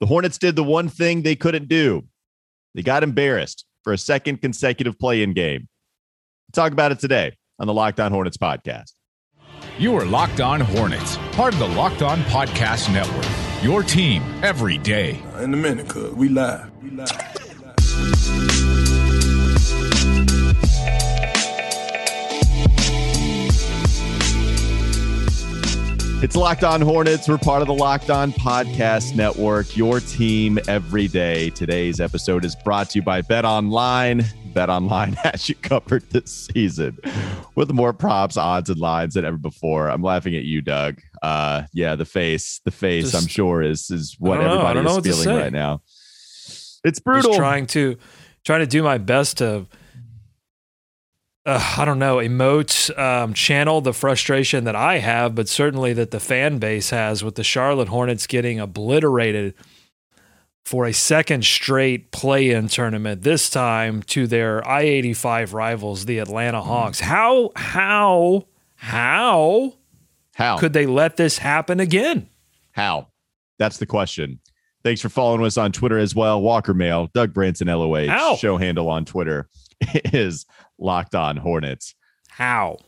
The Hornets did the one thing they couldn't do. They got embarrassed for a second consecutive play in game. We'll talk about it today on the Locked On Hornets podcast. You are Locked On Hornets, part of the Locked On Podcast Network. Your team every day. In a minute, cuz we live. We live. It's Locked On Hornets. We're part of the Locked On Podcast Network, your team every day. Today's episode is brought to you by Bet Online. Bet Online has you covered this season with more props, odds, and lines than ever before. I'm laughing at you, Doug. Uh, yeah, the face, the face, Just, I'm sure is is what everybody is feeling right now. It's brutal. Just trying to trying to do my best to uh, I don't know, emote, um, channel the frustration that I have, but certainly that the fan base has with the Charlotte Hornets getting obliterated for a second straight play in tournament, this time to their I 85 rivals, the Atlanta Hawks. How, how, how, how could they let this happen again? How? That's the question. Thanks for following us on Twitter as well. Walker Mail, Doug Branson. How? Show handle on Twitter is Locked On Hornets. How?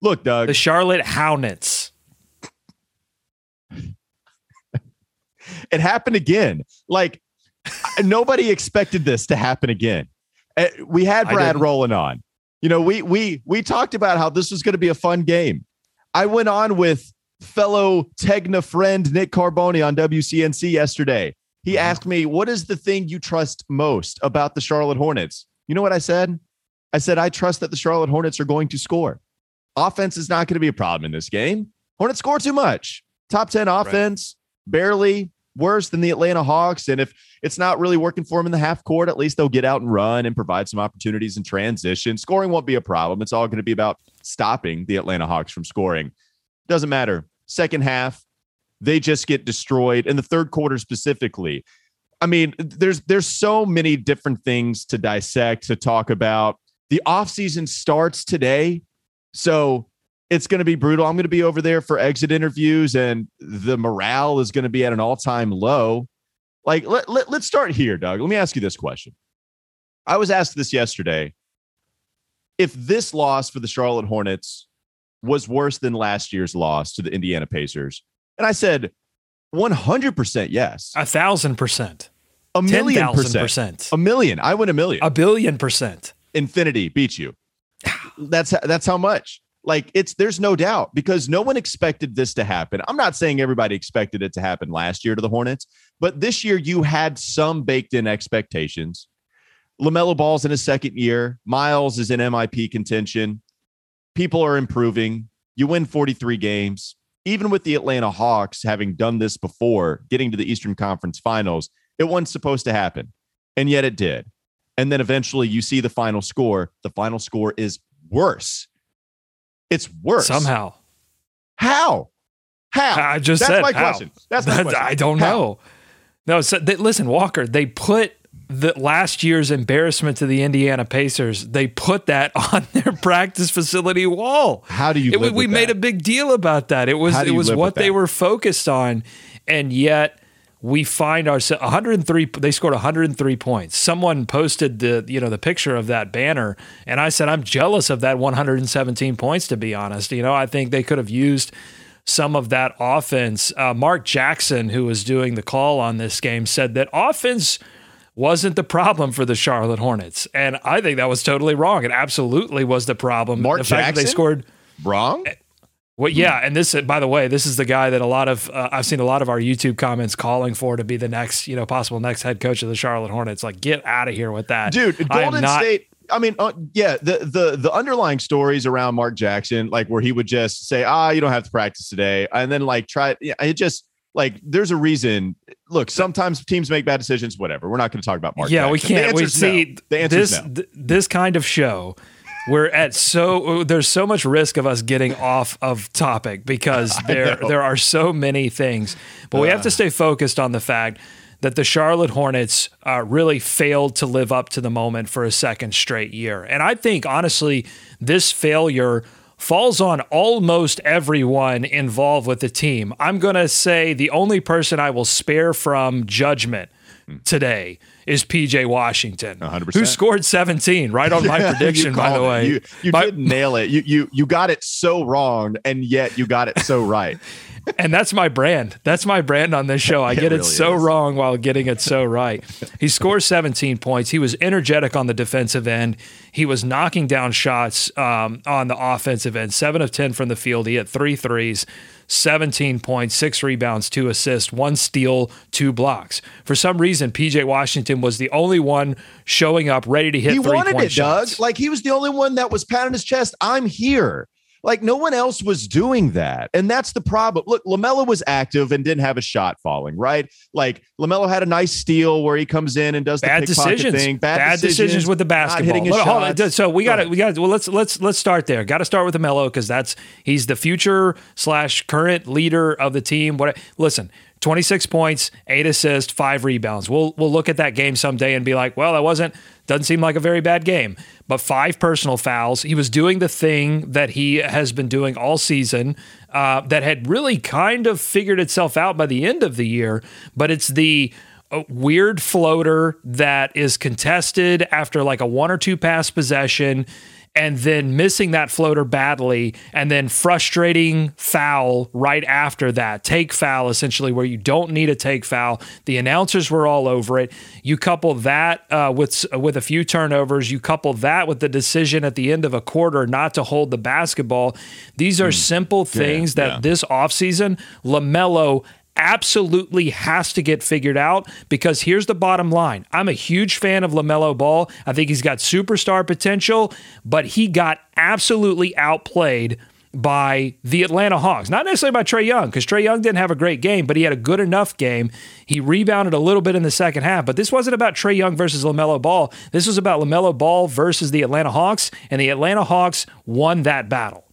Look, Doug. The Charlotte Hownets. it happened again. Like nobody expected this to happen again. Eh, we had Brad rolling on. You know, we we we talked about how this was going to be a fun game. I went on with fellow Tegna friend Nick Carboni on WCNC yesterday. He mm-hmm. asked me, "What is the thing you trust most about the Charlotte Hornets?" You know what I said? I said, I trust that the Charlotte Hornets are going to score. Offense is not going to be a problem in this game. Hornets score too much. Top 10 offense, right. barely worse than the Atlanta Hawks. And if it's not really working for them in the half court, at least they'll get out and run and provide some opportunities in transition. Scoring won't be a problem. It's all going to be about stopping the Atlanta Hawks from scoring. Doesn't matter. Second half, they just get destroyed. In the third quarter specifically, I mean, there's there's so many different things to dissect to talk about. The offseason starts today. So it's going to be brutal. I'm going to be over there for exit interviews, and the morale is going to be at an all time low. Like, let, let, let's start here, Doug. Let me ask you this question. I was asked this yesterday. If this loss for the Charlotte Hornets was worse than last year's loss to the Indiana Pacers, and I said 100% yes. A thousand percent. A million percent. percent. A million. I win a million. A billion percent. Infinity beats you. that's that's how much. Like it's there's no doubt because no one expected this to happen. I'm not saying everybody expected it to happen last year to the Hornets, but this year you had some baked in expectations. LaMelo Ball's in his second year. Miles is in MIP contention. People are improving. You win 43 games. Even with the Atlanta Hawks having done this before, getting to the Eastern Conference Finals, it wasn't supposed to happen, and yet it did. And then eventually you see the final score. The final score is worse. It's worse. Somehow. How? How? I just That's said my how. question. That's my question. I don't how? know. No, so they, listen, Walker, they put the last year's embarrassment to the Indiana Pacers, they put that on their practice facility wall. How do you? It, we made that? a big deal about that. It was it was what they were focused on, and yet we find ourselves 103 they scored 103 points someone posted the you know the picture of that banner and i said i'm jealous of that 117 points to be honest you know i think they could have used some of that offense uh, mark jackson who was doing the call on this game said that offense wasn't the problem for the charlotte hornets and i think that was totally wrong it absolutely was the problem mark the jackson they scored wrong well, yeah, and this, by the way, this is the guy that a lot of uh, I've seen a lot of our YouTube comments calling for to be the next, you know, possible next head coach of the Charlotte Hornets. Like, get out of here with that, dude. Golden not, State. I mean, uh, yeah, the the the underlying stories around Mark Jackson, like where he would just say, "Ah, you don't have to practice today," and then like try. Yeah, it just like there's a reason. Look, sometimes teams make bad decisions. Whatever. We're not going to talk about Mark. Yeah, Jackson. we can't. We see no. this no. th- this kind of show we're at so there's so much risk of us getting off of topic because there there are so many things. But uh. we have to stay focused on the fact that the Charlotte Hornets uh, really failed to live up to the moment for a second straight year. And I think honestly, this failure falls on almost everyone involved with the team. I'm going to say the only person I will spare from judgment hmm. today is PJ Washington, 100%. who scored 17, right on my yeah, prediction, by the way. You, you did nail it. You, you, you got it so wrong, and yet you got it so right. and that's my brand. That's my brand on this show. I get it, really it so is. wrong while getting it so right. He scores 17 points. He was energetic on the defensive end. He was knocking down shots um, on the offensive end. Seven of 10 from the field. He had three threes. 17 points, six rebounds, two assists, one steal, two blocks. For some reason, PJ Washington was the only one showing up ready to hit. He wanted it, shots. Doug. Like he was the only one that was patting his chest. I'm here. Like no one else was doing that. And that's the problem. Look, LaMelo was active and didn't have a shot falling, right? Like LaMelo had a nice steal where he comes in and does the bad decisions. thing. Bad, bad decisions, decisions, with the basketball. Hold, so we got to we got to, well let's let's let's start there. Got to start with LaMelo because that's he's the future slash current leader of the team. What listen, 26 points, eight assists, five rebounds. We'll we'll look at that game someday and be like, well, that wasn't doesn't seem like a very bad game. But five personal fouls. He was doing the thing that he has been doing all season uh, that had really kind of figured itself out by the end of the year. But it's the uh, weird floater that is contested after like a one or two pass possession and then missing that floater badly and then frustrating foul right after that. Take foul, essentially, where you don't need a take foul. The announcers were all over it. You couple that uh, with, with a few turnovers, you couple that with the decision at the end of a quarter not to hold the basketball. These are mm. simple things yeah, that yeah. this offseason, LaMelo absolutely has to get figured out because here's the bottom line. I'm a huge fan of LaMelo Ball. I think he's got superstar potential, but he got absolutely outplayed by the Atlanta Hawks. Not necessarily by Trae Young, because Trae Young didn't have a great game, but he had a good enough game. He rebounded a little bit in the second half, but this wasn't about Trae Young versus LaMelo Ball. This was about LaMelo Ball versus the Atlanta Hawks, and the Atlanta Hawks won that battle.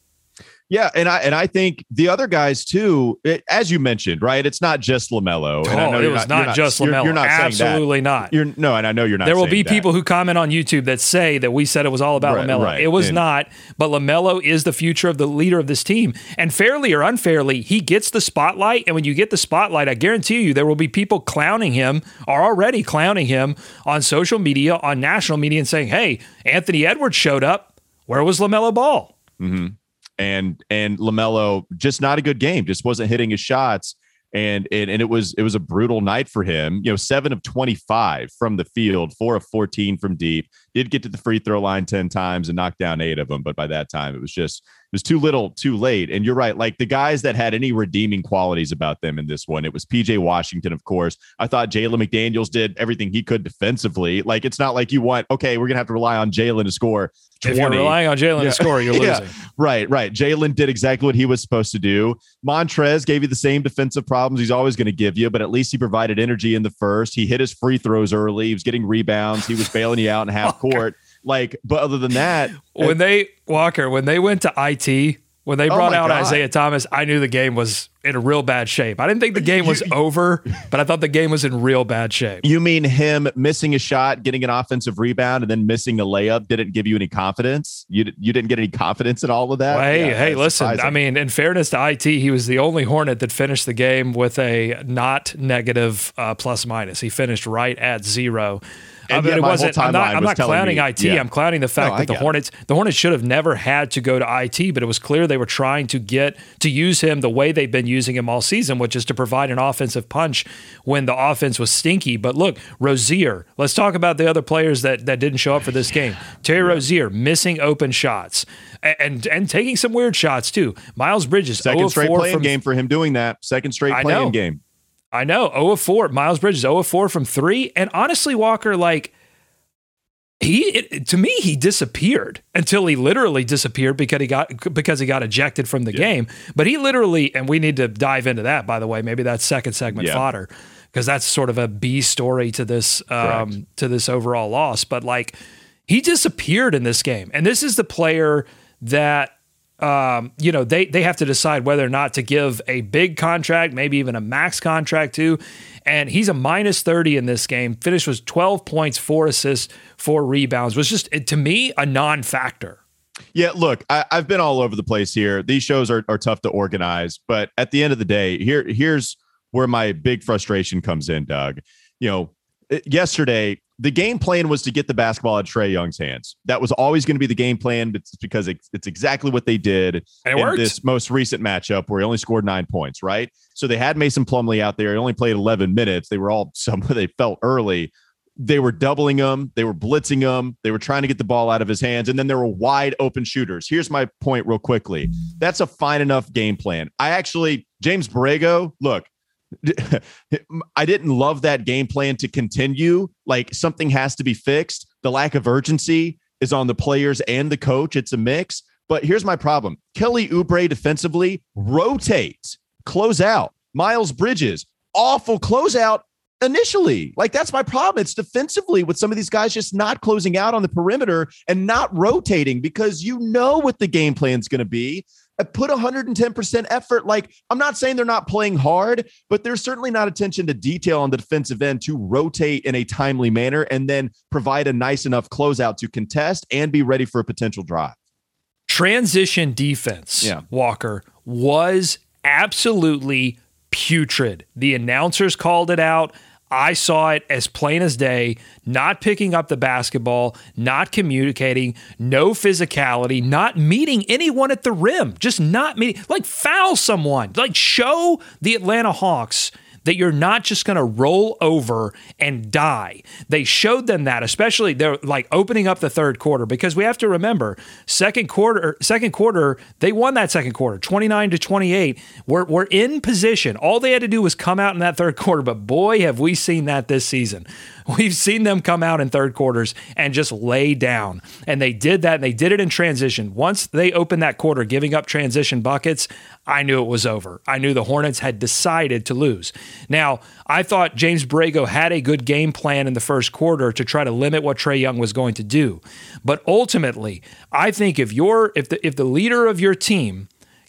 Yeah, and I and I think the other guys too, it, as you mentioned, right? It's not just Lamelo. And oh, I know it was not, not just Lamelo. You're, you're, not absolutely not. You're no, and I know you're not. There will be that. people who comment on YouTube that say that we said it was all about right, Lamelo. Right. It was and, not. But Lamelo is the future of the leader of this team, and fairly or unfairly, he gets the spotlight. And when you get the spotlight, I guarantee you there will be people clowning him, are already clowning him on social media, on national media, and saying, "Hey, Anthony Edwards showed up. Where was Lamelo Ball?" Mm-hmm and and Lamelo just not a good game, just wasn't hitting his shots. And, and and it was it was a brutal night for him. You know, seven of twenty five from the field, four of fourteen from deep. Did get to the free throw line ten times and knocked down eight of them, but by that time it was just was too little, too late. And you're right. Like the guys that had any redeeming qualities about them in this one, it was PJ Washington, of course. I thought Jalen McDaniels did everything he could defensively. Like it's not like you want, okay, we're going to have to rely on Jalen to score 20. If you're relying on Jalen yeah. to score, you're losing. Yeah. Right, right. Jalen did exactly what he was supposed to do. Montrez gave you the same defensive problems he's always going to give you, but at least he provided energy in the first. He hit his free throws early. He was getting rebounds. He was bailing you out in half oh, court. Like, but other than that, when they Walker, when they went to IT, when they oh brought oh out God. Isaiah Thomas, I knew the game was in a real bad shape. I didn't think the game was over, but I thought the game was in real bad shape. You mean him missing a shot, getting an offensive rebound, and then missing a layup didn't give you any confidence? You you didn't get any confidence in all of that? Well, hey, yeah, hey, listen. Surprising. I mean, in fairness to IT, he was the only Hornet that finished the game with a not negative uh, plus minus. He finished right at zero. And mean, it wasn't. I'm not, I'm not clowning me, IT. Yeah. I'm clowning the fact no, that the Hornets, it. the Hornets should have never had to go to IT, but it was clear they were trying to get to use him the way they've been using him all season, which is to provide an offensive punch when the offense was stinky. But look, Rozier. Let's talk about the other players that that didn't show up for this game. Terry Rozier missing open shots and and taking some weird shots too. Miles Bridges, second oh straight playing from, game for him doing that. Second straight playing game. I know. 0 of 4. Miles Bridges 0 of 4 from three. And honestly, Walker, like, he it, to me he disappeared until he literally disappeared because he got because he got ejected from the yeah. game but he literally and we need to dive into that by the way maybe that's second segment yeah. fodder because that's sort of a b story to this um, to this overall loss but like he disappeared in this game and this is the player that um, you know, they they have to decide whether or not to give a big contract, maybe even a max contract to. And he's a minus 30 in this game. Finish was 12 points, four assists, four rebounds. Was just to me a non-factor. Yeah, look, I, have been all over the place here. These shows are, are tough to organize, but at the end of the day, here here's where my big frustration comes in, Doug. You know, yesterday the game plan was to get the basketball at Trae Young's hands. That was always going to be the game plan, but it's because it's, it's exactly what they did in worked. this most recent matchup where he only scored nine points, right? So they had Mason Plumlee out there. He only played 11 minutes. They were all some they felt early. They were doubling him. They were blitzing him. They were trying to get the ball out of his hands. And then there were wide open shooters. Here's my point, real quickly. That's a fine enough game plan. I actually, James Borrego, look, I didn't love that game plan to continue. Like something has to be fixed. The lack of urgency is on the players and the coach. It's a mix. But here's my problem Kelly Oubre defensively, rotate, close out. Miles Bridges, awful closeout initially. Like that's my problem. It's defensively with some of these guys just not closing out on the perimeter and not rotating because you know what the game plan is going to be put 110% effort. Like, I'm not saying they're not playing hard, but there's certainly not attention to detail on the defensive end to rotate in a timely manner and then provide a nice enough closeout to contest and be ready for a potential drive. Transition defense, yeah. Walker, was absolutely putrid. The announcers called it out. I saw it as plain as day, not picking up the basketball, not communicating, no physicality, not meeting anyone at the rim, just not meeting, like foul someone, like show the Atlanta Hawks that you're not just going to roll over and die. They showed them that, especially they're like opening up the third quarter because we have to remember second quarter, second quarter, they won that second quarter, 29 to 28. We're, we're in position. All they had to do was come out in that third quarter, but boy, have we seen that this season. We've seen them come out in third quarters and just lay down. And they did that and they did it in transition. Once they opened that quarter, giving up transition buckets, I knew it was over. I knew the Hornets had decided to lose. Now, I thought James Borrego had a good game plan in the first quarter to try to limit what Trae Young was going to do. But ultimately, I think if you're if the if the leader of your team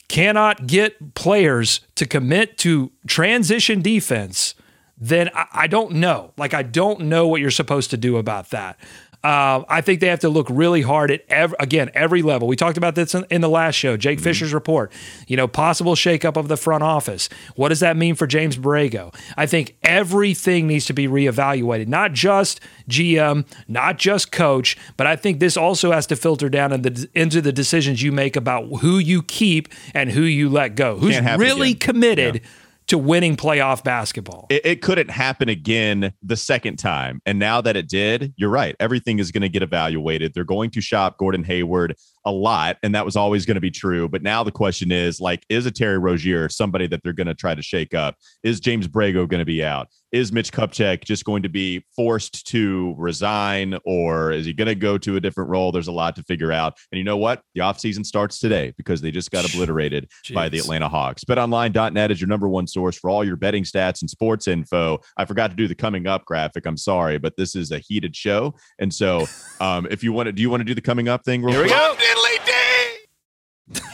cannot get players to commit to transition defense, then I, I don't know. Like, I don't know what you're supposed to do about that. Uh, I think they have to look really hard at every, again every level. We talked about this in, in the last show, Jake mm-hmm. Fisher's report. You know, possible shakeup of the front office. What does that mean for James Borrego? I think everything needs to be reevaluated, not just GM, not just coach, but I think this also has to filter down in the, into the decisions you make about who you keep and who you let go. Who's really committed. Yeah to winning playoff basketball. It, it, couldn't happen again the second time. And now that it did, you're right. Everything is going to get evaluated. They're going to shop Gordon Hayward a lot, and that was always going to be true. But now the question is like, is a Terry Rozier somebody that they're going to try to shake up? Is James Borrego going to be out? Is Mitch Kupchak just going to be forced to resign, or is he going to go to a different role? There's a lot to figure out. And you know what? The offseason starts today because they just got obliterated Jeez. by the Atlanta Hawks. BetOnline.net is your number one source for all your betting stats and sports info. I forgot to do the coming up graphic. I'm sorry, but this is a heated show. And so um, if you want to, do you want to do the coming up thing? Here we go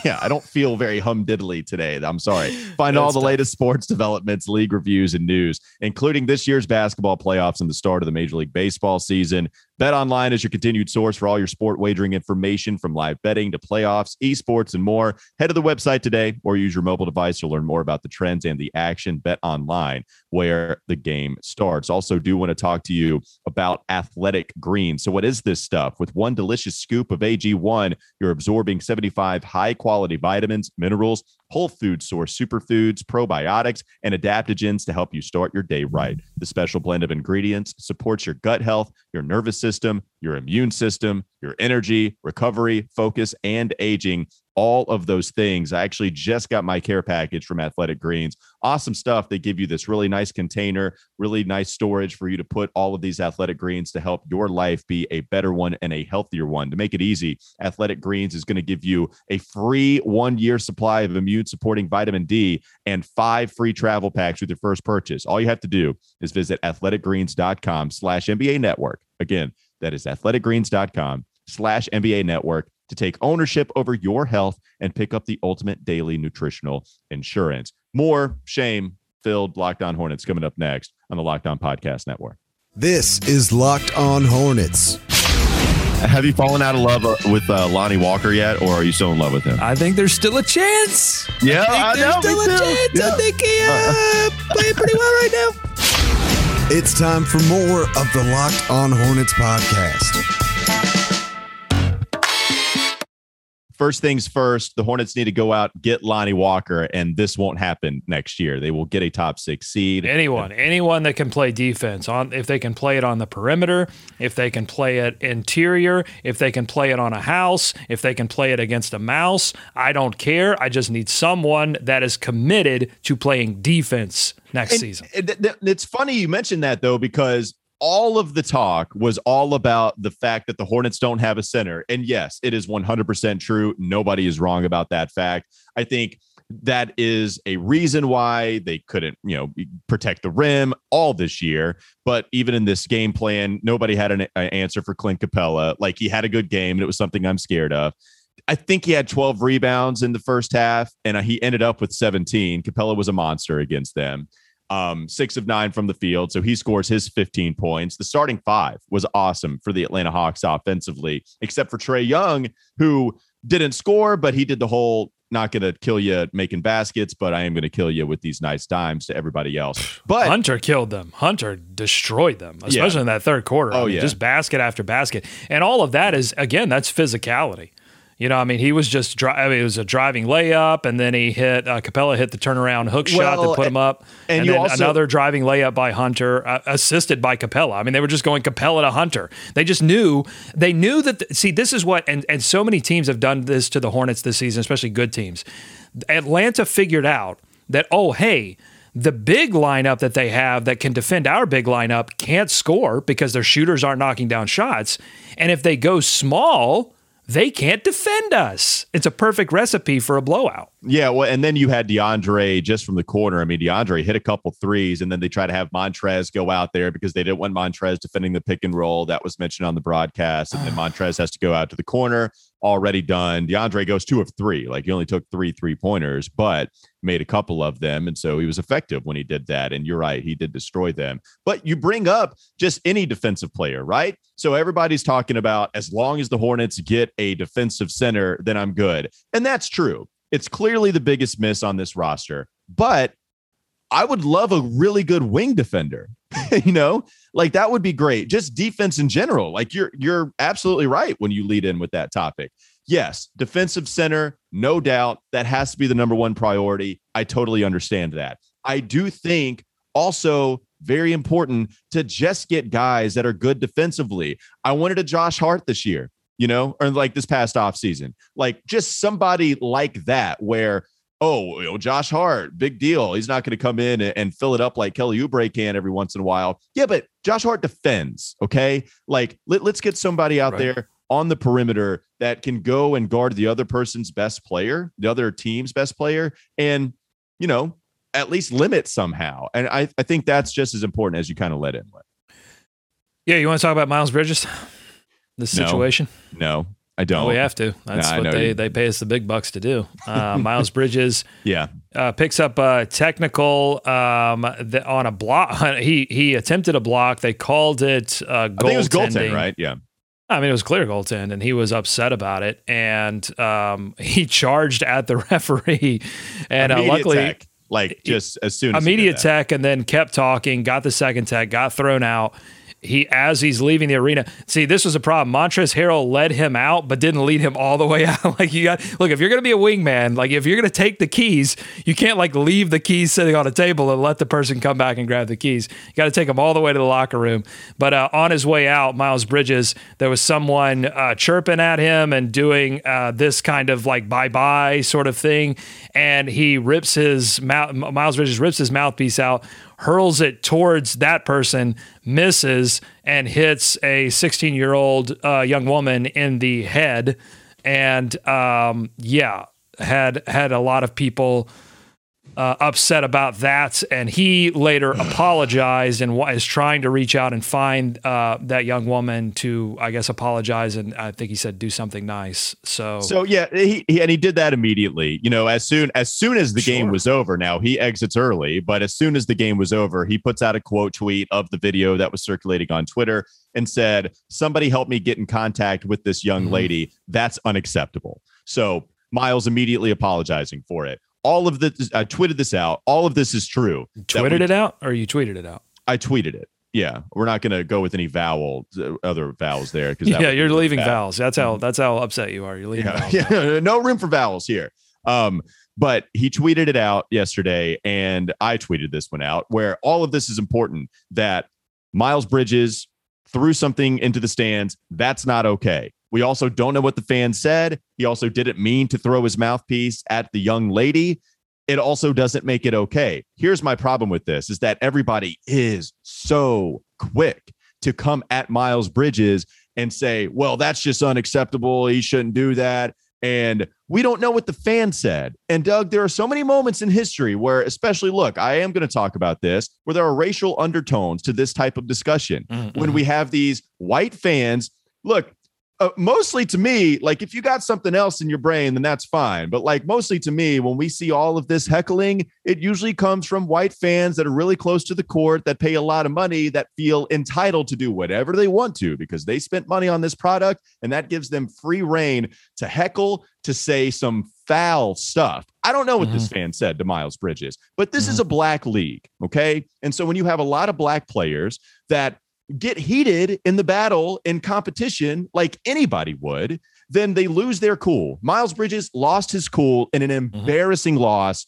yeah, I don't feel very humdiddly today. I'm sorry. Find all the tough. latest sports developments, league reviews, and news, including this year's basketball playoffs and the start of the Major League Baseball season. Bet Online is your continued source for all your sport wagering information from live betting to playoffs, esports, and more. Head to the website today or use your mobile device to learn more about the trends and the action. Bet Online, where the game starts. Also, do want to talk to you about Athletic Greens. So, what is this stuff? With one delicious scoop of AG1, you're absorbing 75 high quality vitamins, minerals, whole food source superfoods, probiotics, and adaptogens to help you start your day right. The special blend of ingredients supports your gut health, your nervous system, your immune system, your energy, recovery, focus, and aging all of those things. I actually just got my care package from Athletic Greens. Awesome stuff. They give you this really nice container, really nice storage for you to put all of these Athletic Greens to help your life be a better one and a healthier one. To make it easy, Athletic Greens is going to give you a free one year supply of immune supporting vitamin D and five free travel packs with your first purchase. All you have to do is visit athleticgreens.com slash NBA network. Again, that is athleticgreens.com slash NBA network to take ownership over your health and pick up the ultimate daily nutritional insurance. More shame filled Locked On Hornets coming up next on the Locked On Podcast Network. This is Locked On Hornets. Have you fallen out of love uh, with uh, Lonnie Walker yet, or are you still in love with him? I think there's still a chance. Yeah, I think I know, still a chance. Yeah. I think he uh, playing pretty well right now. It's time for more of the Locked On Hornets podcast. First things first, the Hornets need to go out, get Lonnie Walker, and this won't happen next year. They will get a top six seed. Anyone, anyone that can play defense on if they can play it on the perimeter, if they can play it interior, if they can play it on a house, if they can play it against a mouse, I don't care. I just need someone that is committed to playing defense next and, season. It's funny you mentioned that though, because all of the talk was all about the fact that the Hornets don't have a center. And yes, it is 100% true. Nobody is wrong about that fact. I think that is a reason why they couldn't, you know, protect the rim all this year. But even in this game plan, nobody had an, an answer for Clint Capela. Like he had a good game, and it was something I'm scared of. I think he had 12 rebounds in the first half, and he ended up with 17. Capela was a monster against them um, six of nine from the field. So he scores his 15 points. The starting five was awesome for the Atlanta Hawks offensively, except for Trae Young, who didn't score, but he did the whole not going to kill you making baskets, but I am going to kill you with these nice dimes to everybody else. But Hunter killed them. Hunter destroyed them, especially yeah. in that third quarter. Oh, I mean, yeah. Just basket after basket. And all of that is, again, that's physicality. You know, I mean, he was just dri- I mean, it was a driving layup, and then he hit uh, Capela hit the turnaround hook well, shot that put him up, and, and then also, another driving layup by Hunter, uh, assisted by Capela. I mean, they were just going Capela to Hunter. They just knew they knew that. The, see, this is what, and and so many teams have done this to the Hornets this season, especially good teams. Atlanta figured out that oh hey the big lineup that they have that can defend our big lineup can't score because their shooters aren't knocking down shots. And if they go small, they can't defend us. It's a perfect recipe for a blowout. Yeah, well, and then you had DeAndre just from the corner. I mean, DeAndre hit a couple threes, and then they try to have Montrez go out there because they didn't want Montrez defending the pick and roll. That was mentioned on the broadcast. And then ah. Montrez has to go out to the corner already done. DeAndre goes two of three. Like he only took three three pointers, but made a couple of them. And so he was effective when he did that. And you're right, he did destroy them. But you bring up just any defensive player, right? So everybody's talking about as long as the Hornets get a defensive center, then I'm good. And that's true. It's clearly the biggest miss on this roster. But I would love a really good wing defender. you know, like that would be great. Just defense in general. Like you're you're absolutely right when you lead in with that topic. Yes, defensive center, no doubt that has to be the number one priority. I totally understand that. I do think also very important to just get guys that are good defensively. I wanted a Josh Hart this year, you know, or like this past off season. Like just somebody like that where oh, you know, Josh Hart, big deal. He's not going to come in and, fill it up like Kelly Oubre can every once in a while. Yeah, but Josh Hart defends. Okay, like let, us get somebody out right. there on the perimeter that can go and guard the other person's best player, the other team's best player, and you know at least limit somehow. And I, I think that's just as important as you kind of let in. Yeah, you want to talk about Miles Bridges? This situation? No, no. I don't. Oh, we have to. That's what they, they pay us the big bucks to do. Uh, Miles Bridges, yeah, uh, picks up a technical um, the, on a block. He he attempted a block. They called it uh, goal. I think it was goaltending, right? Yeah. I mean, it was clear goaltend, and he was upset about it, and um, he charged at the referee, and uh, luckily. Tech, like just as soon as immediate tech, and then kept talking, got the second tech, got thrown out, he as he's leaving the arena. See, this was a problem. Montrezl Harrell led him out, but didn't lead him all the way out. like you got look, if you're gonna be a wingman, like if you're gonna take the keys, you can't like leave the keys sitting on a table and let the person come back and grab the keys. You got to take them all the way to the locker room. But uh, on his way out, Miles Bridges, there was someone uh, chirping at him and doing uh, this kind of like bye bye sort of thing, and he rips his mouth. Miles Bridges rips his mouthpiece out hurls it towards that person, misses, and hits a 16 year old uh, young woman in the head. And um, yeah, had had a lot of people uh, upset about that, and he later apologized and is trying to reach out and find uh, that young woman to, I guess, apologize and I think he said do something nice. So, so yeah, he, he and he did that immediately. You know, as soon as soon as the sure. game was over. Now he exits early, but as soon as the game was over, he puts out a quote tweet of the video that was circulating on Twitter and said, "Somebody help me get in contact with this young mm-hmm. lady. That's unacceptable." So Miles immediately apologizing for it. All of this, I tweeted this out. All of this is true. Tweeted we, it out, or you tweeted it out? I tweeted it. Yeah, we're not going to go with any vowel, uh, other vowels there. Because yeah, you're leaving vowels. That's how that's how upset you are. You're leaving yeah. yeah. no room for vowels here. Um, but he tweeted it out yesterday, and I tweeted this one out. Where all of this is important. That Miles Bridges threw something into the stands. That's not okay. We also don't know what the fan said. He also didn't mean to throw his mouthpiece at the young lady. It also doesn't make it okay. Here's my problem with this is that everybody is so quick to come at Miles Bridges and say, well, that's just unacceptable. He shouldn't do that. And we don't know what the fan said. And Doug, there are so many moments in history where, especially, look, I am going to talk about this, where there are racial undertones to this type of discussion. Mm-hmm. When we have these white fans, look, uh, mostly to me, like if you got something else in your brain, then that's fine. But like mostly to me, when we see all of this heckling, it usually comes from white fans that are really close to the court, that pay a lot of money, that feel entitled to do whatever they want to because they spent money on this product and that gives them free reign to heckle, to say some foul stuff. I don't know what mm-hmm. this fan said to Miles Bridges, but this mm-hmm. is a black league. Okay. And so when you have a lot of black players that get heated in the battle in competition like anybody would, then they lose their cool. Miles Bridges lost his cool in an mm-hmm. embarrassing mm-hmm. loss,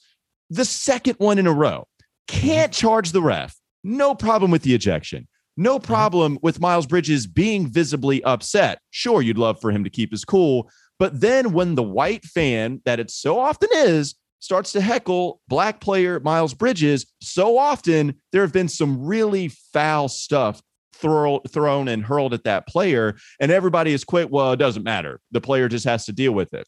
the second one in a row. Can't mm-hmm. charge the ref. No problem with the ejection. No mm-hmm. problem mm-hmm. with Miles Bridges being visibly upset. Sure, you'd love for him to keep his cool. But then when the white fan, that it so often is, starts to heckle black player Miles Bridges, so often there have been some really foul stuff throw, thrown and hurled at that player, and everybody is quick. Well, it doesn't matter. The player just has to deal with it.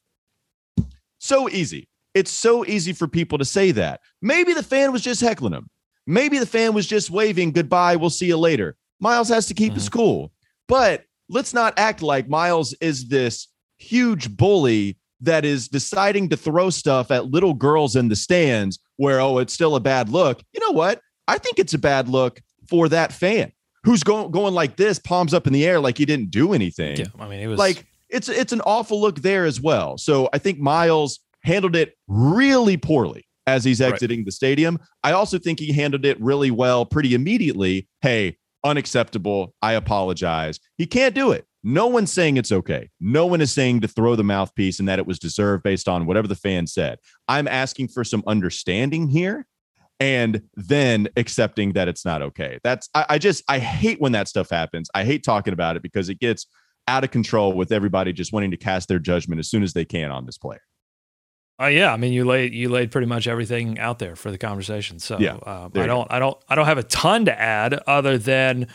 So easy. It's so easy for people to say that. Maybe the fan was just heckling him. Maybe the fan was just waving goodbye. We'll see you later. Miles has to keep mm-hmm. his cool. But let's not act like Miles is this huge bully that is deciding to throw stuff at little girls in the stands where, oh, it's still a bad look. You know what? I think it's a bad look for that fan who's going going like this, palms up in the air, like he didn't do anything. Yeah, I mean, it was like it's it's an awful look there as well. So I think Miles handled it really poorly as he's exiting right. the stadium. I also think he handled it really well pretty immediately. Hey, unacceptable. I apologize. He can't do it. No one's saying it's okay. No one is saying to throw the mouthpiece and that it was deserved based on whatever the fan said. I'm asking for some understanding here and then accepting that it's not okay. That's I, I, just I hate when that stuff happens. I hate talking about it because it gets out of control with everybody just wanting to cast their judgment as soon as they can on this player. Uh, yeah, I mean you laid you laid pretty much everything out there for the conversation. So yeah, um, I don't go. I don't I don't have a ton to add other than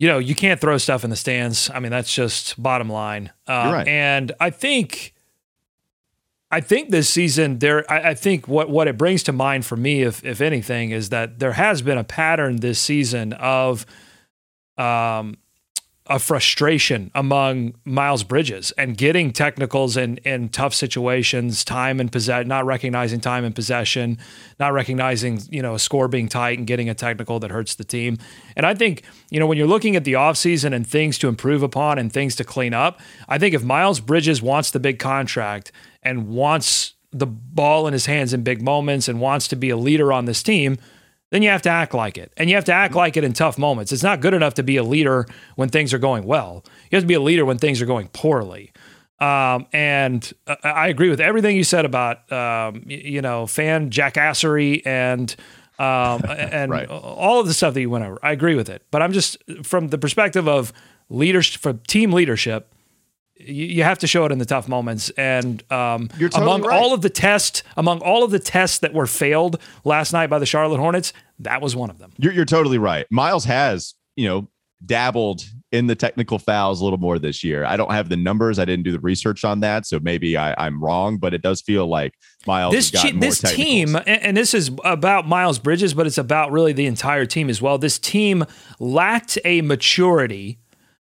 you know you can't throw stuff in the stands. I mean that's just bottom line. Uh, right. And I think I think this season there I, I, think what what it brings to mind for me, if if anything, is that there has been a pattern this season of um a frustration among Miles Bridges and getting technicals in, in tough situations, time and possession, not recognizing time and possession, not recognizing, you know, a score being tight and getting a technical that hurts the team. And I think, you know, when you're looking at the offseason and things to improve upon and things to clean up, I think if Miles Bridges wants the big contract and wants the ball in his hands in big moments and wants to be a leader on this team, then you have to act like it. And you have to act like it in tough moments. It's not good enough to be a leader when things are going well. You have to be a leader when things are going poorly. Um, and uh, I agree with everything you said about, um, you know, fan jackassery and um, and right. all of the stuff that you went over. I agree with it. But I'm just from the perspective of leadership, from team leadership, you, you have to show it in the tough moments. And um, totally among right. all of the tests, among all of the tests that were failed last night by the Charlotte Hornets, that was one of them. You're, you're totally right. Miles has, you know, dabbled in the technical fouls a little more this year. I don't have the numbers. I didn't do the research on that, so maybe I, am wrong. But it does feel like Miles. This this team, and this is about Miles Bridges, but it's about really the entire team as well. This team lacked a maturity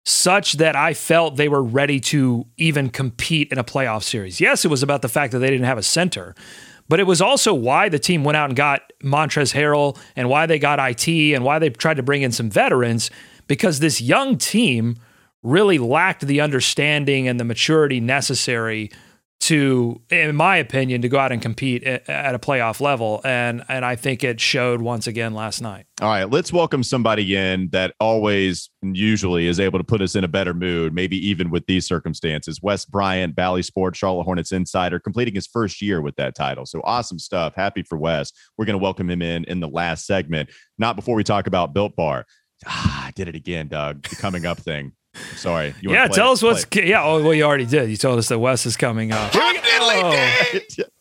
such that I felt they were ready to even compete in a playoff series. Yes, it was about the fact that they didn't have a center, but it was also why the team went out and got Montrezl Harrell and why they got IT and why they tried to bring in some veterans because this young team really lacked the understanding and the maturity necessary to, in my opinion, to go out and compete at a playoff level. And and I think it showed once again last night. All right, let's welcome somebody in that always and usually is able to put us in a better mood, maybe even with these circumstances. Wes Bryant, Bally Sports, Charlotte Hornets insider, completing his first year with that title. So awesome stuff. Happy for Wes. We're going to welcome him in in the last segment, not before we talk about Built Bar. Ah, I did it again, Doug. The coming up thing. Sorry. yeah, tell us what's. Play. Yeah, oh, well, you already did. You told us that Wes is coming up. oh.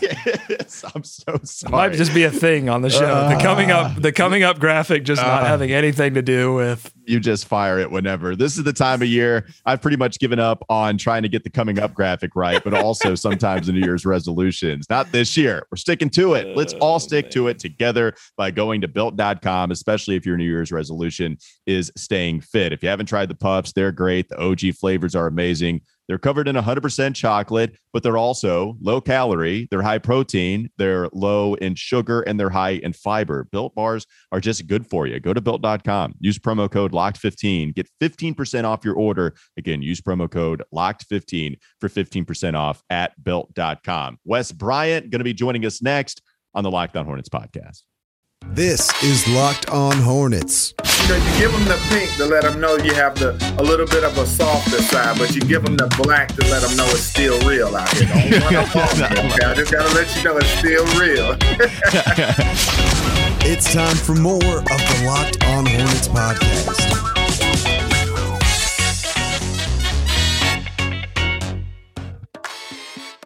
yes, I'm so sorry. It might just be a thing on the show. Uh, the coming up, the coming up graphic, just uh, not having anything to do with. You just fire it whenever. This is the time of year I've pretty much given up on trying to get the coming up graphic right, but also sometimes the New Year's resolutions. Not this year. We're sticking to it. Let's all stick to it together by going to built.com, especially if your New Year's resolution is staying fit. If you haven't tried the puffs, they're great. The OG flavors are amazing. They're covered in 100% chocolate, but they're also low calorie, they're high protein, they're low in sugar, and they're high in fiber. Built bars are just good for you. Go to built.com, use promo code LOCKED15, get 15% off your order. Again, use promo code LOCKED15 for 15% off at built.com. Wes Bryant going to be joining us next on the Locked On Hornets podcast. This is Locked On Hornets. You know, you give them the pink to let them know you have the a little bit of a softer side, but you give them the black to let them know it's still real out here. Don't run up on me, okay? I just gotta let you know it's still real. it's time for more of the Locked On Hornets podcast.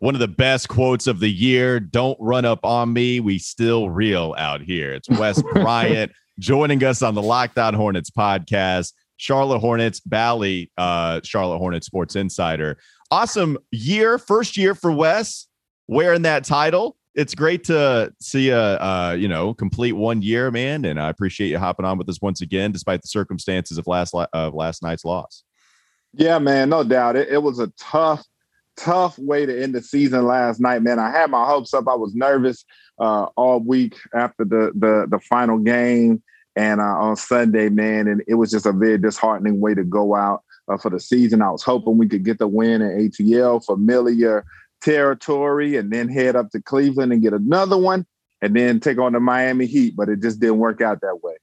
One of the best quotes of the year. Don't run up on me. We still real out here. It's Wes Bryant joining us on the Locked On Hornets podcast. Charlotte Hornets, Bally, uh, Charlotte Hornets Sports Insider. Awesome year, first year for Wes wearing that title. It's great to see a uh, you know complete one year, man, and I appreciate you hopping on with us once again, despite the circumstances of last of last night's loss. Yeah, man, no doubt. It, it was a tough tough way to end the season last night, man. I had my hopes up. I was nervous uh, all week after the the, the final game and uh, on Sunday, man, and it was just a very disheartening way to go out uh, for the season. I was hoping we could get the win in ATL, familiar territory, and then head up to Cleveland and get another one, and then take on the Miami Heat. But it just didn't work out that way.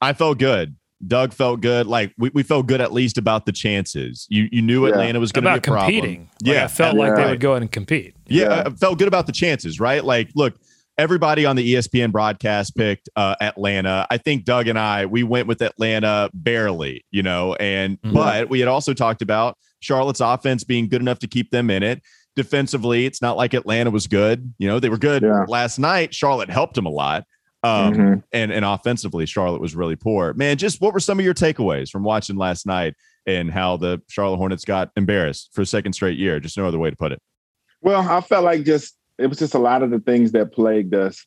I felt good. Doug felt good. Like we, we felt good at least about the chances. You you knew yeah. Atlanta was going to be a competing. problem. Like yeah, I felt like they would go in and compete. Yeah, yeah, I felt good about the chances. Right, like look, everybody on the ESPN broadcast picked uh, Atlanta. I think Doug and I we went with Atlanta barely, you know, and mm-hmm. but we had also talked about Charlotte's offense being good enough to keep them in it. Defensively, it's not like Atlanta was good. You know, they were good yeah. last night. Charlotte helped them a lot. Um, mm-hmm. and, and offensively, Charlotte was really poor. Man, just what were some of your takeaways from watching last night and how the Charlotte Hornets got embarrassed for a second straight year? Just no other way to put it. Well, I felt like just it was just a lot of the things that plagued us,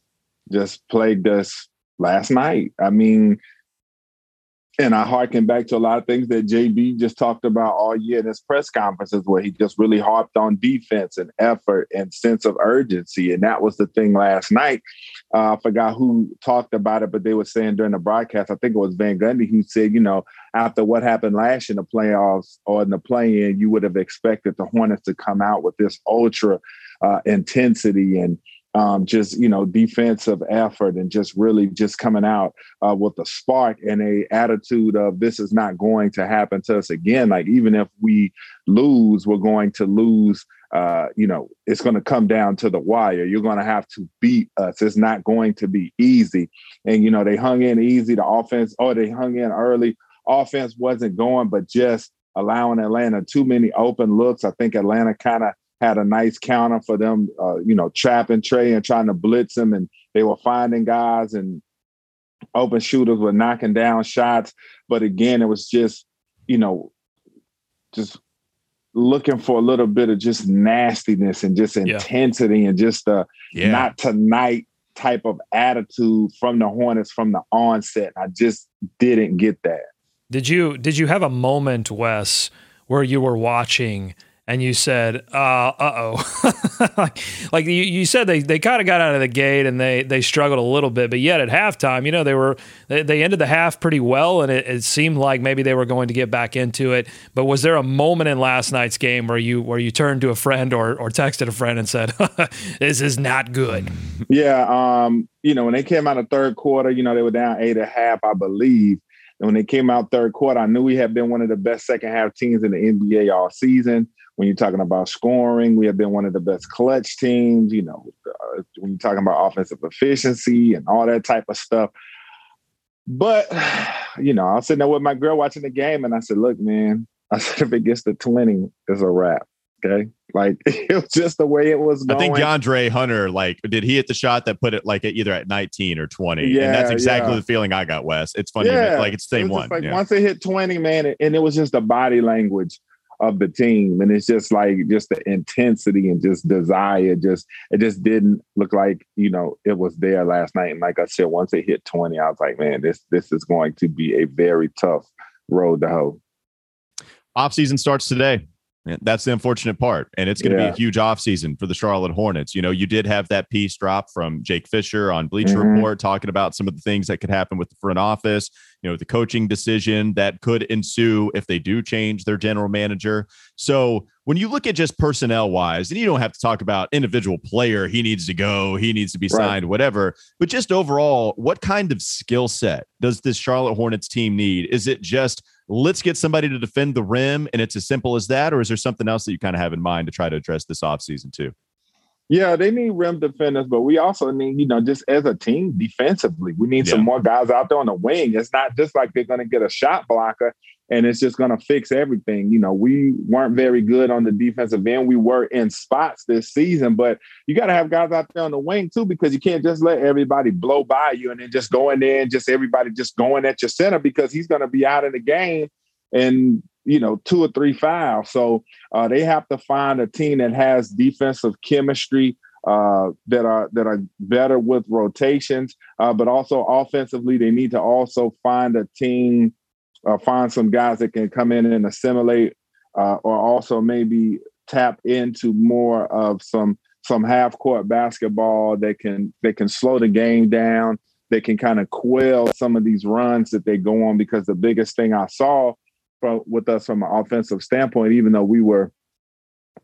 just plagued us last night. I mean, and I harken back to a lot of things that JB just talked about all year in his press conferences, where he just really harped on defense and effort and sense of urgency. And that was the thing last night. Uh, I forgot who talked about it, but they were saying during the broadcast, I think it was Van Gundy who said, you know, after what happened last year in the playoffs or in the play in, you would have expected the Hornets to come out with this ultra uh, intensity and um, just you know defensive effort and just really just coming out uh, with a spark and a attitude of this is not going to happen to us again. Like even if we lose, we're going to lose. Uh, you know, it's going to come down to the wire. You're going to have to beat us. It's not going to be easy. And you know, they hung in easy. The offense, or oh, they hung in early. Offense wasn't going, but just allowing Atlanta too many open looks. I think Atlanta kind of had a nice counter for them, uh, you know, trapping Trae and trying to blitz him, and they were finding guys and open shooters were knocking down shots. But again, it was just, you know, just looking for a little bit of just nastiness and just intensity yeah. and just a yeah. not tonight type of attitude from the Hornets from the onset. I just didn't get that. Did you did you have a moment, Wes, where you were watching and you said, uh oh. like, like you, you said they, they kind of got out of the gate and they, they struggled a little bit, but yet at halftime, you know, they were they, they ended the half pretty well and it, it seemed like maybe they were going to get back into it. But was there a moment in last night's game where you where you turned to a friend or or texted a friend and said, This is not good? Yeah, um, you know, when they came out of third quarter, you know, they were down eight and a half, I believe. And when they came out third quarter, I knew we had been one of the best second half teams in the NBA all season when you're talking about scoring, we have been one of the best clutch teams. You know, uh, when you're talking about offensive efficiency and all that type of stuff. But you know, I was sitting there with my girl watching the game, and I said, "Look, man," I said, "if it gets to 20, it's a wrap." Okay, like it was just the way it was. Going. I think DeAndre Hunter, like, did he hit the shot that put it like at either at 19 or 20? Yeah, and that's exactly yeah. the feeling I got, Wes. It's funny, yeah. like it's the same it one. Like yeah. once it hit 20, man, and it was just the body language of the team. And it's just like just the intensity and just desire. Just it just didn't look like, you know, it was there last night. And like I said, once it hit 20, I was like, man, this this is going to be a very tough road to hoe. Off season starts today. That's the unfortunate part. And it's going to yeah. be a huge offseason for the Charlotte Hornets. You know, you did have that piece drop from Jake Fisher on Bleacher mm-hmm. Report talking about some of the things that could happen with the front office, you know, the coaching decision that could ensue if they do change their general manager. So when you look at just personnel wise, and you don't have to talk about individual player, he needs to go, he needs to be signed, right. whatever, but just overall, what kind of skill set does this Charlotte Hornets team need? Is it just let's get somebody to defend the rim and it's as simple as that? Or is there something else that you kind of have in mind to try to address this offseason too? Yeah, they need rim defenders, but we also need, you know, just as a team defensively, we need yeah. some more guys out there on the wing. It's not just like they're going to get a shot blocker and it's just going to fix everything. You know, we weren't very good on the defensive end. We were in spots this season, but you got to have guys out there on the wing too, because you can't just let everybody blow by you and then just go in there and just everybody just going at your center because he's going to be out in the game and you know, two or three fouls. So uh, they have to find a team that has defensive chemistry uh, that are that are better with rotations, uh, but also offensively, they need to also find a team, uh, find some guys that can come in and assimilate, uh, or also maybe tap into more of some some half court basketball that can that can slow the game down. They can kind of quell some of these runs that they go on because the biggest thing I saw from, with us from an offensive standpoint, even though we were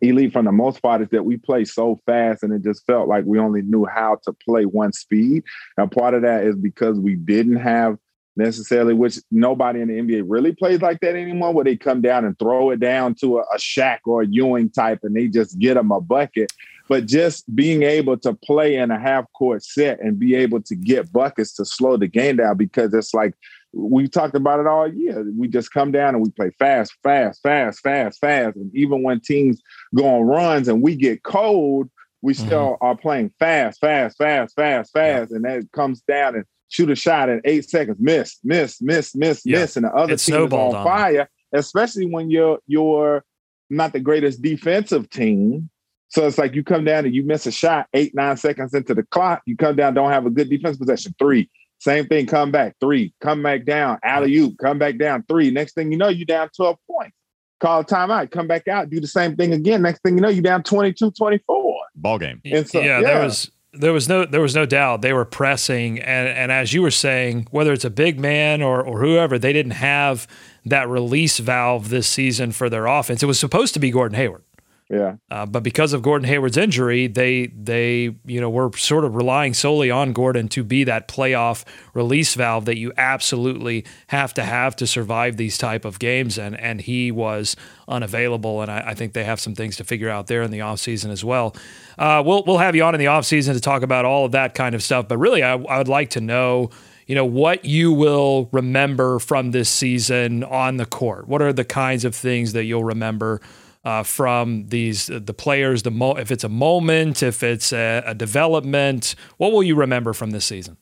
elite from the most part, is that we play so fast and it just felt like we only knew how to play one speed. And part of that is because we didn't have necessarily, which nobody in the NBA really plays like that anymore, where they come down and throw it down to a, a Shaq or a Ewing type and they just get them a bucket. But just being able to play in a half court set and be able to get buckets to slow the game down because it's like we talked about it all year. We just come down and we play fast, fast, fast, fast, fast. And even when teams go on runs and we get cold, we mm-hmm. still mm-hmm. are playing fast, fast, fast, fast, fast. Yeah. And that comes down and shoot a shot in eight seconds, miss, miss, miss, miss, yeah. miss. And the other it's team is on, on fire, especially when you're you're not the greatest defensive team. So it's like you come down and you miss a shot eight, nine seconds into the clock. You come down, don't have a good defense possession. Three, same thing, come back three, come back down, alley oop, come back down three. Next thing you know, you down 12 points. Call a timeout, come back out, do the same thing again. Next thing you know, you down 22, 24. Ball game. So, yeah, yeah, there was there was no there was no doubt they were pressing and and as you were saying, whether it's a big man or or whoever, they didn't have that release valve this season for their offense. It was supposed to be Gordon Hayward. Yeah. Uh, but because of Gordon Hayward's injury, they they you know were sort of relying solely on Gordon to be that playoff release valve that you absolutely have to have to survive these type of games. And and he was unavailable. And I, I think they have some things to figure out there in the offseason as well. Uh, we'll we'll have you on in the offseason to talk about all of that kind of stuff. But really, I, I would like to know you know what you will remember from this season on the court. What are the kinds of things that you'll remember? Uh, from these the players. The mo- if it's a moment, if it's a, a, development, what will you remember from this season?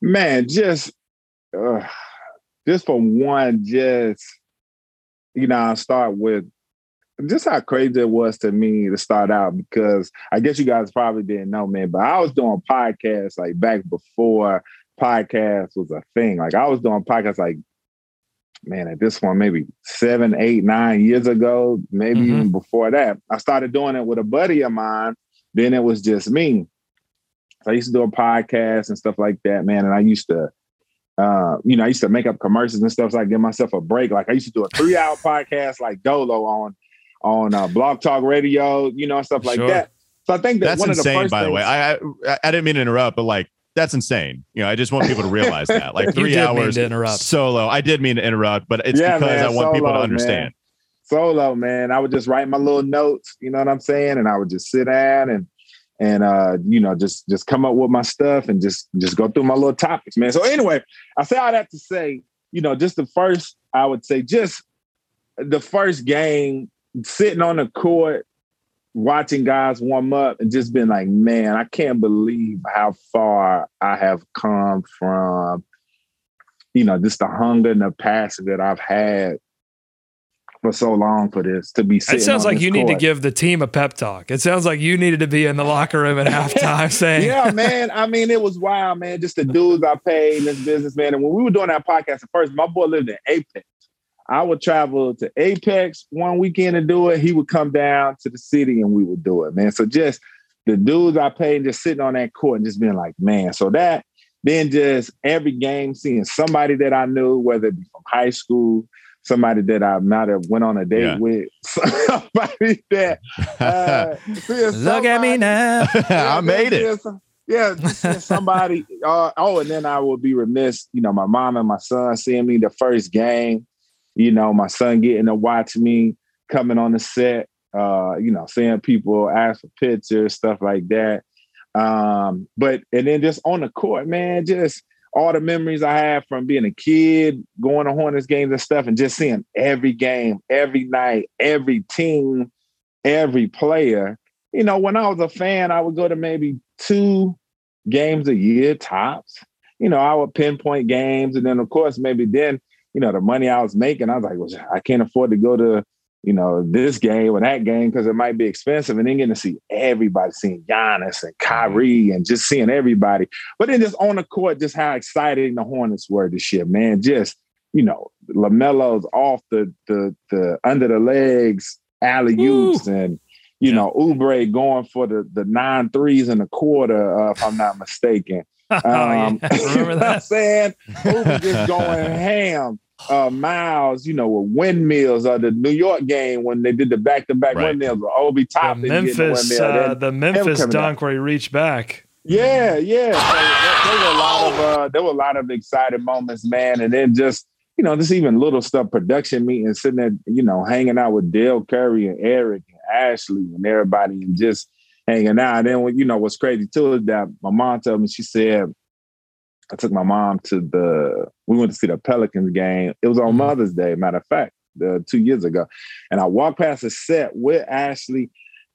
Man, just uh, just for one, just you know, I'll start with just how crazy it was to me to start out because I guess you guys probably didn't know, man, but I was doing podcasts like back before podcast was a thing. Like I was doing podcasts like, man, at this one, maybe seven, eight, nine years ago, maybe mm-hmm. even before that. I started doing it with a buddy of mine. Then it was just me. So I used to do a podcast and stuff like that, man. And I used to uh, you know, I used to make up commercials and stuff so I give myself a break. Like I used to do a three hour podcast like Dolo on on uh, Blog Talk Radio, you know, stuff like sure. that. So I think that that's one insane. Of the by things- the way, I, I I didn't mean to interrupt, but like that's insane. You know, I just want people to realize that. Like three hours to interrupt. solo. I did mean to interrupt, but it's yeah, because man, I want solo, people to understand. Man. Solo, man. I would just write my little notes, you know what I'm saying? And I would just sit down and and uh, you know, just just come up with my stuff and just just go through my little topics, man. So anyway, I say all that to say, you know, just the first, I would say just the first game, sitting on the court, watching guys warm up and just being like, man, I can't believe how far I have come from, you know, just the hunger and the passion that I've had for so long for this to be. It sounds like you court. need to give the team a pep talk. It sounds like you needed to be in the locker room at halftime saying, "Yeah, man. I mean, it was wild, man. Just the dudes I paid in this business, man. And when we were doing that podcast at first, my boy lived in Apex. I would travel to Apex one weekend to do it. He would come down to the city and we would do it, man. So just the dudes I paid, just sitting on that court and just being like, man. So that then just every game seeing somebody that I knew, whether it be from high school, somebody that I might have went on a date yeah. with, somebody that uh, look at me now, I made it. yeah, somebody. Uh, oh, and then I would be remiss, you know, my mom and my son seeing me the first game. You know, my son getting to watch me coming on the set. Uh, you know, seeing people ask for pictures, stuff like that. Um, but and then just on the court, man, just all the memories I have from being a kid, going to Hornets games and stuff, and just seeing every game, every night, every team, every player. You know, when I was a fan, I would go to maybe two games a year tops. You know, I would pinpoint games, and then of course, maybe then, you know, the money I was making, I was like, well, I can't afford to go to you know, this game or that game because it might be expensive. And then getting to see everybody, seeing Giannis and Kyrie and just seeing everybody. But then just on the court, just how exciting the Hornets were this year, man. Just, you know, LaMelo's off the the the under the legs, alley oops, and you yeah. know, Oubre going for the the nine threes in the quarter, uh, if I'm not mistaken. Um, oh, yeah. Remember that? I'm saying? Oubre just going ham uh, Miles, you know, with windmills or uh, the New York game when they did the back to back windmills with Obi Toppin. The Memphis, the, uh, the Memphis dunk out. where he reached back. Yeah, yeah. So there, there, were a lot of uh, there were a lot of exciting moments, man. And then just you know, just even little stuff, production meetings, sitting there, you know, hanging out with Dell Curry and Eric and Ashley and everybody, and just hanging out. And then, you know, what's crazy too is that my mom told me she said I took my mom to the. We went to see the Pelicans game. It was on mm-hmm. Mother's Day, matter of fact, two years ago. And I walked past the set with Ashley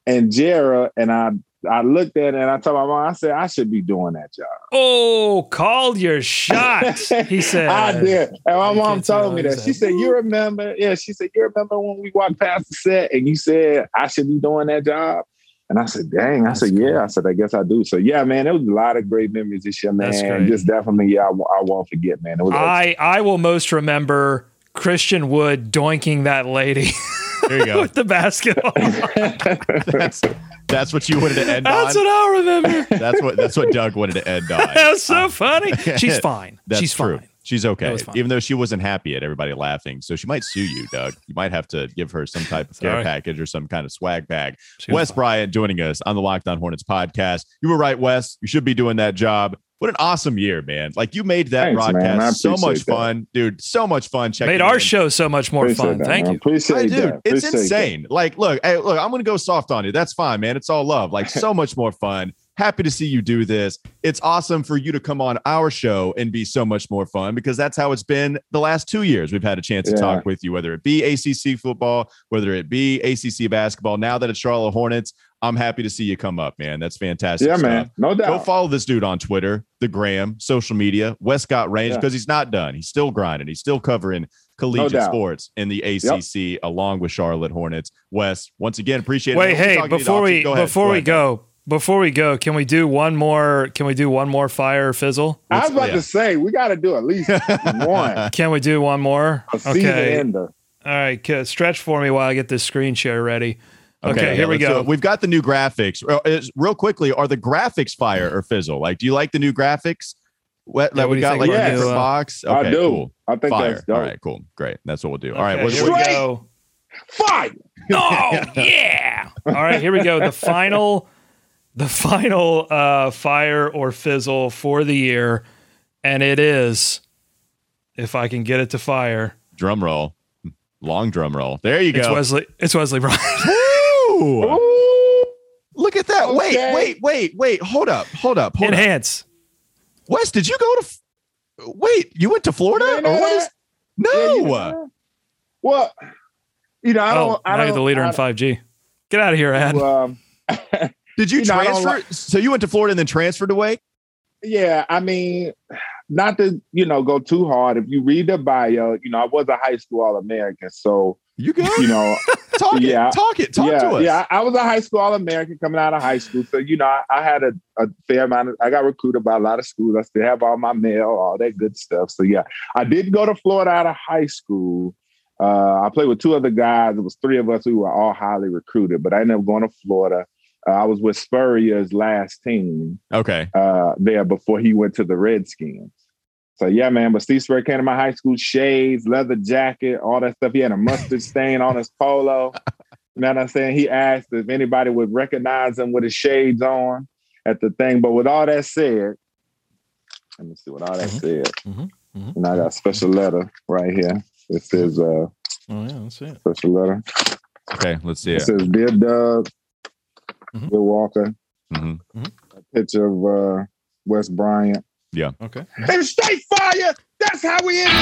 and Jara, and I I looked at it and I told my mom, I said, I should be doing that job. Oh, called your shot. He said, I did. And my mom told me that. She said, You remember? Yeah, she said, You remember when we walked past the set and you said, I should be doing that job? And I said, dang, That's I said, cool. yeah. I said, I guess I do. So yeah, man, there was a lot of great memories this year, man. Just definitely, yeah, I, I won't forget, man. I, I will most remember Christian Wood doinking that lady. There you go. with the basketball. that's, that's what you wanted to end that's on. That's what I remember. That's what that's what Doug wanted to end on. that was so uh, funny. She's fine. That's She's true. fine. She's okay, even though she wasn't happy at everybody laughing. So she might sue you, Doug. You might have to give her some type of care package or some kind of swag bag. Wes Bryant joining us on the Locked On Hornets podcast. You were right, Wes. You should be doing that job. What an awesome year, man! Like you made that Thanks, broadcast so much that. fun, dude. So much fun. Checking made our in. show so much more appreciate fun. That, Thank man. you. Appreciate I, dude, It's insane. That. Like, look, hey, look. I'm gonna go soft on you. That's fine, man. It's all love. Like, so much more fun. Happy to see you do this. It's awesome for you to come on our show and be so much more fun because that's how it's been the last two years. We've had a chance to yeah. talk with you, whether it be ACC football, whether it be ACC basketball. Now that it's Charlotte Hornets, I'm happy to see you come up, man. That's fantastic. Yeah, stuff. man. No doubt. Go follow this dude on Twitter, the Gram, social media, Westcott Range, because yeah. he's not done. He's still grinding. He's still covering collegiate no sports in the ACC yep. along with Charlotte Hornets. Wes, once again, appreciate Wait, it. Wait, hey, before we go before go we go, before we go, can we do one more? Can we do one more fire or fizzle? I was about yeah. to say we got to do at least one. Can we do one more? A okay. Ender. All right, stretch for me while I get this screen share ready. Okay, okay here yeah, we go. We've got the new graphics. Real quickly, are the graphics fire or fizzle? Like, do you like the new graphics? What, yeah, like we got like a new, uh, box. Okay, I do. Cool. I think fire. that's dope. All right, cool, great. That's what we'll do. Okay, All right, here we go. Fire. Oh yeah! All right, here we go. The final, the final uh, fire or fizzle for the year, and it is, if I can get it to fire. Drum roll. Long drum roll. There you go. It's Wesley. It's Wesley Bryant. Ooh. Look at that. Okay. Wait, wait, wait, wait. Hold up. Hold up. Hold Enhance. Up. Wes, did you go to Wait, you went to Florida? or what is No. Yeah, well, you know, I don't oh, I don't, the leader in 5G. Get out of here, Ad. Um, did you, you transfer? Know, so you went to Florida and then transferred away? Yeah, I mean, not to you know go too hard. If you read the bio, you know I was a high school All American, so you good? You know, talk yeah, it, talk it, talk yeah, to us. Yeah, I was a high school All American coming out of high school, so you know I, I had a, a, fair amount. Of, I got recruited by a lot of schools. I still have all my mail, all that good stuff. So yeah, I did go to Florida out of high school. Uh, I played with two other guys. It was three of us who were all highly recruited, but I ended up going to Florida. Uh, I was with Spurrier's last team. Okay. Uh, there before he went to the Redskins. So yeah, man. But Steve Spurrier came to my high school, shades, leather jacket, all that stuff. He had a mustard stain on his polo. You know what I'm saying? He asked if anybody would recognize him with his shades on at the thing. But with all that said, let me see what all that mm-hmm. said. Mm-hmm. Mm-hmm. And I got a special letter right here. It says, uh, oh yeah, let's see it. Special letter. Okay, let's see it. It says, "Dear Doug, mm-hmm. Bill Walker." Mm-hmm. A picture of uh, Wes Bryant. Yeah. Okay. And straight fire. That's how we end it.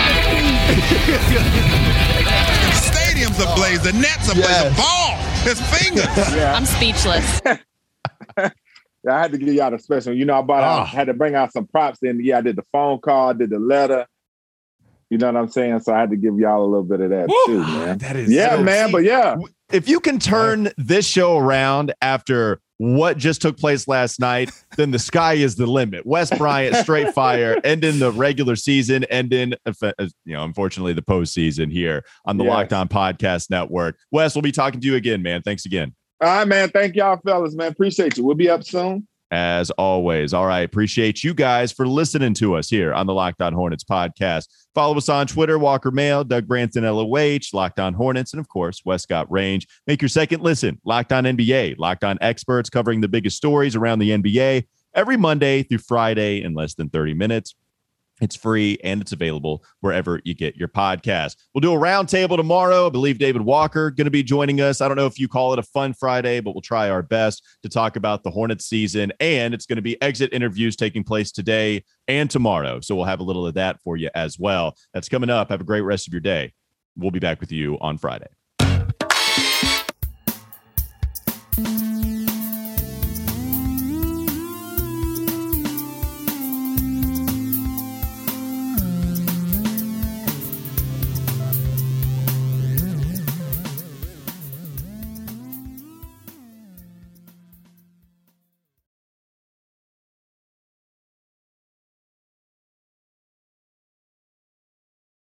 Stadiums ablaze. The nets ablaze. Yes. The ball. His fingers. Yeah. I'm speechless. yeah, I had to give y'all a special. You know, I bought out, ah. had to bring out some props in. Yeah, I did the phone call, did the letter. You know what I'm saying? So I had to give y'all a little bit of that Woo! too, man. That is yeah, so man. But yeah, if you can turn this show around after what just took place last night, then the sky is the limit. Wes Bryant, straight fire, ending the regular season, ending, uh, you know, unfortunately, the postseason here on the. Locked On Podcast Network. Wes, we'll be talking to you again, man. Thanks again. All right, man. Thank y'all, fellas, man. Appreciate you. We'll be up soon as always. All right. Appreciate you guys for listening to us here on the Locked On Hornets podcast. Follow us on Twitter, Walker Mail, Doug Branson, LOH, Locked On Hornets, and of course, Westcott Range. Make your second listen, Locked On NBA, Locked On Experts covering the biggest stories around the NBA every Monday through Friday in less than 30 minutes. It's free and it's available wherever you get your podcast. We'll do a roundtable tomorrow. I believe David Walker going to be joining us. I don't know if you call it a fun Friday, but we'll try our best to talk about the Hornets season. And it's going to be exit interviews taking place today and tomorrow. So we'll have a little of that for you as well. That's coming up. Have a great rest of your day. We'll be back with you on Friday.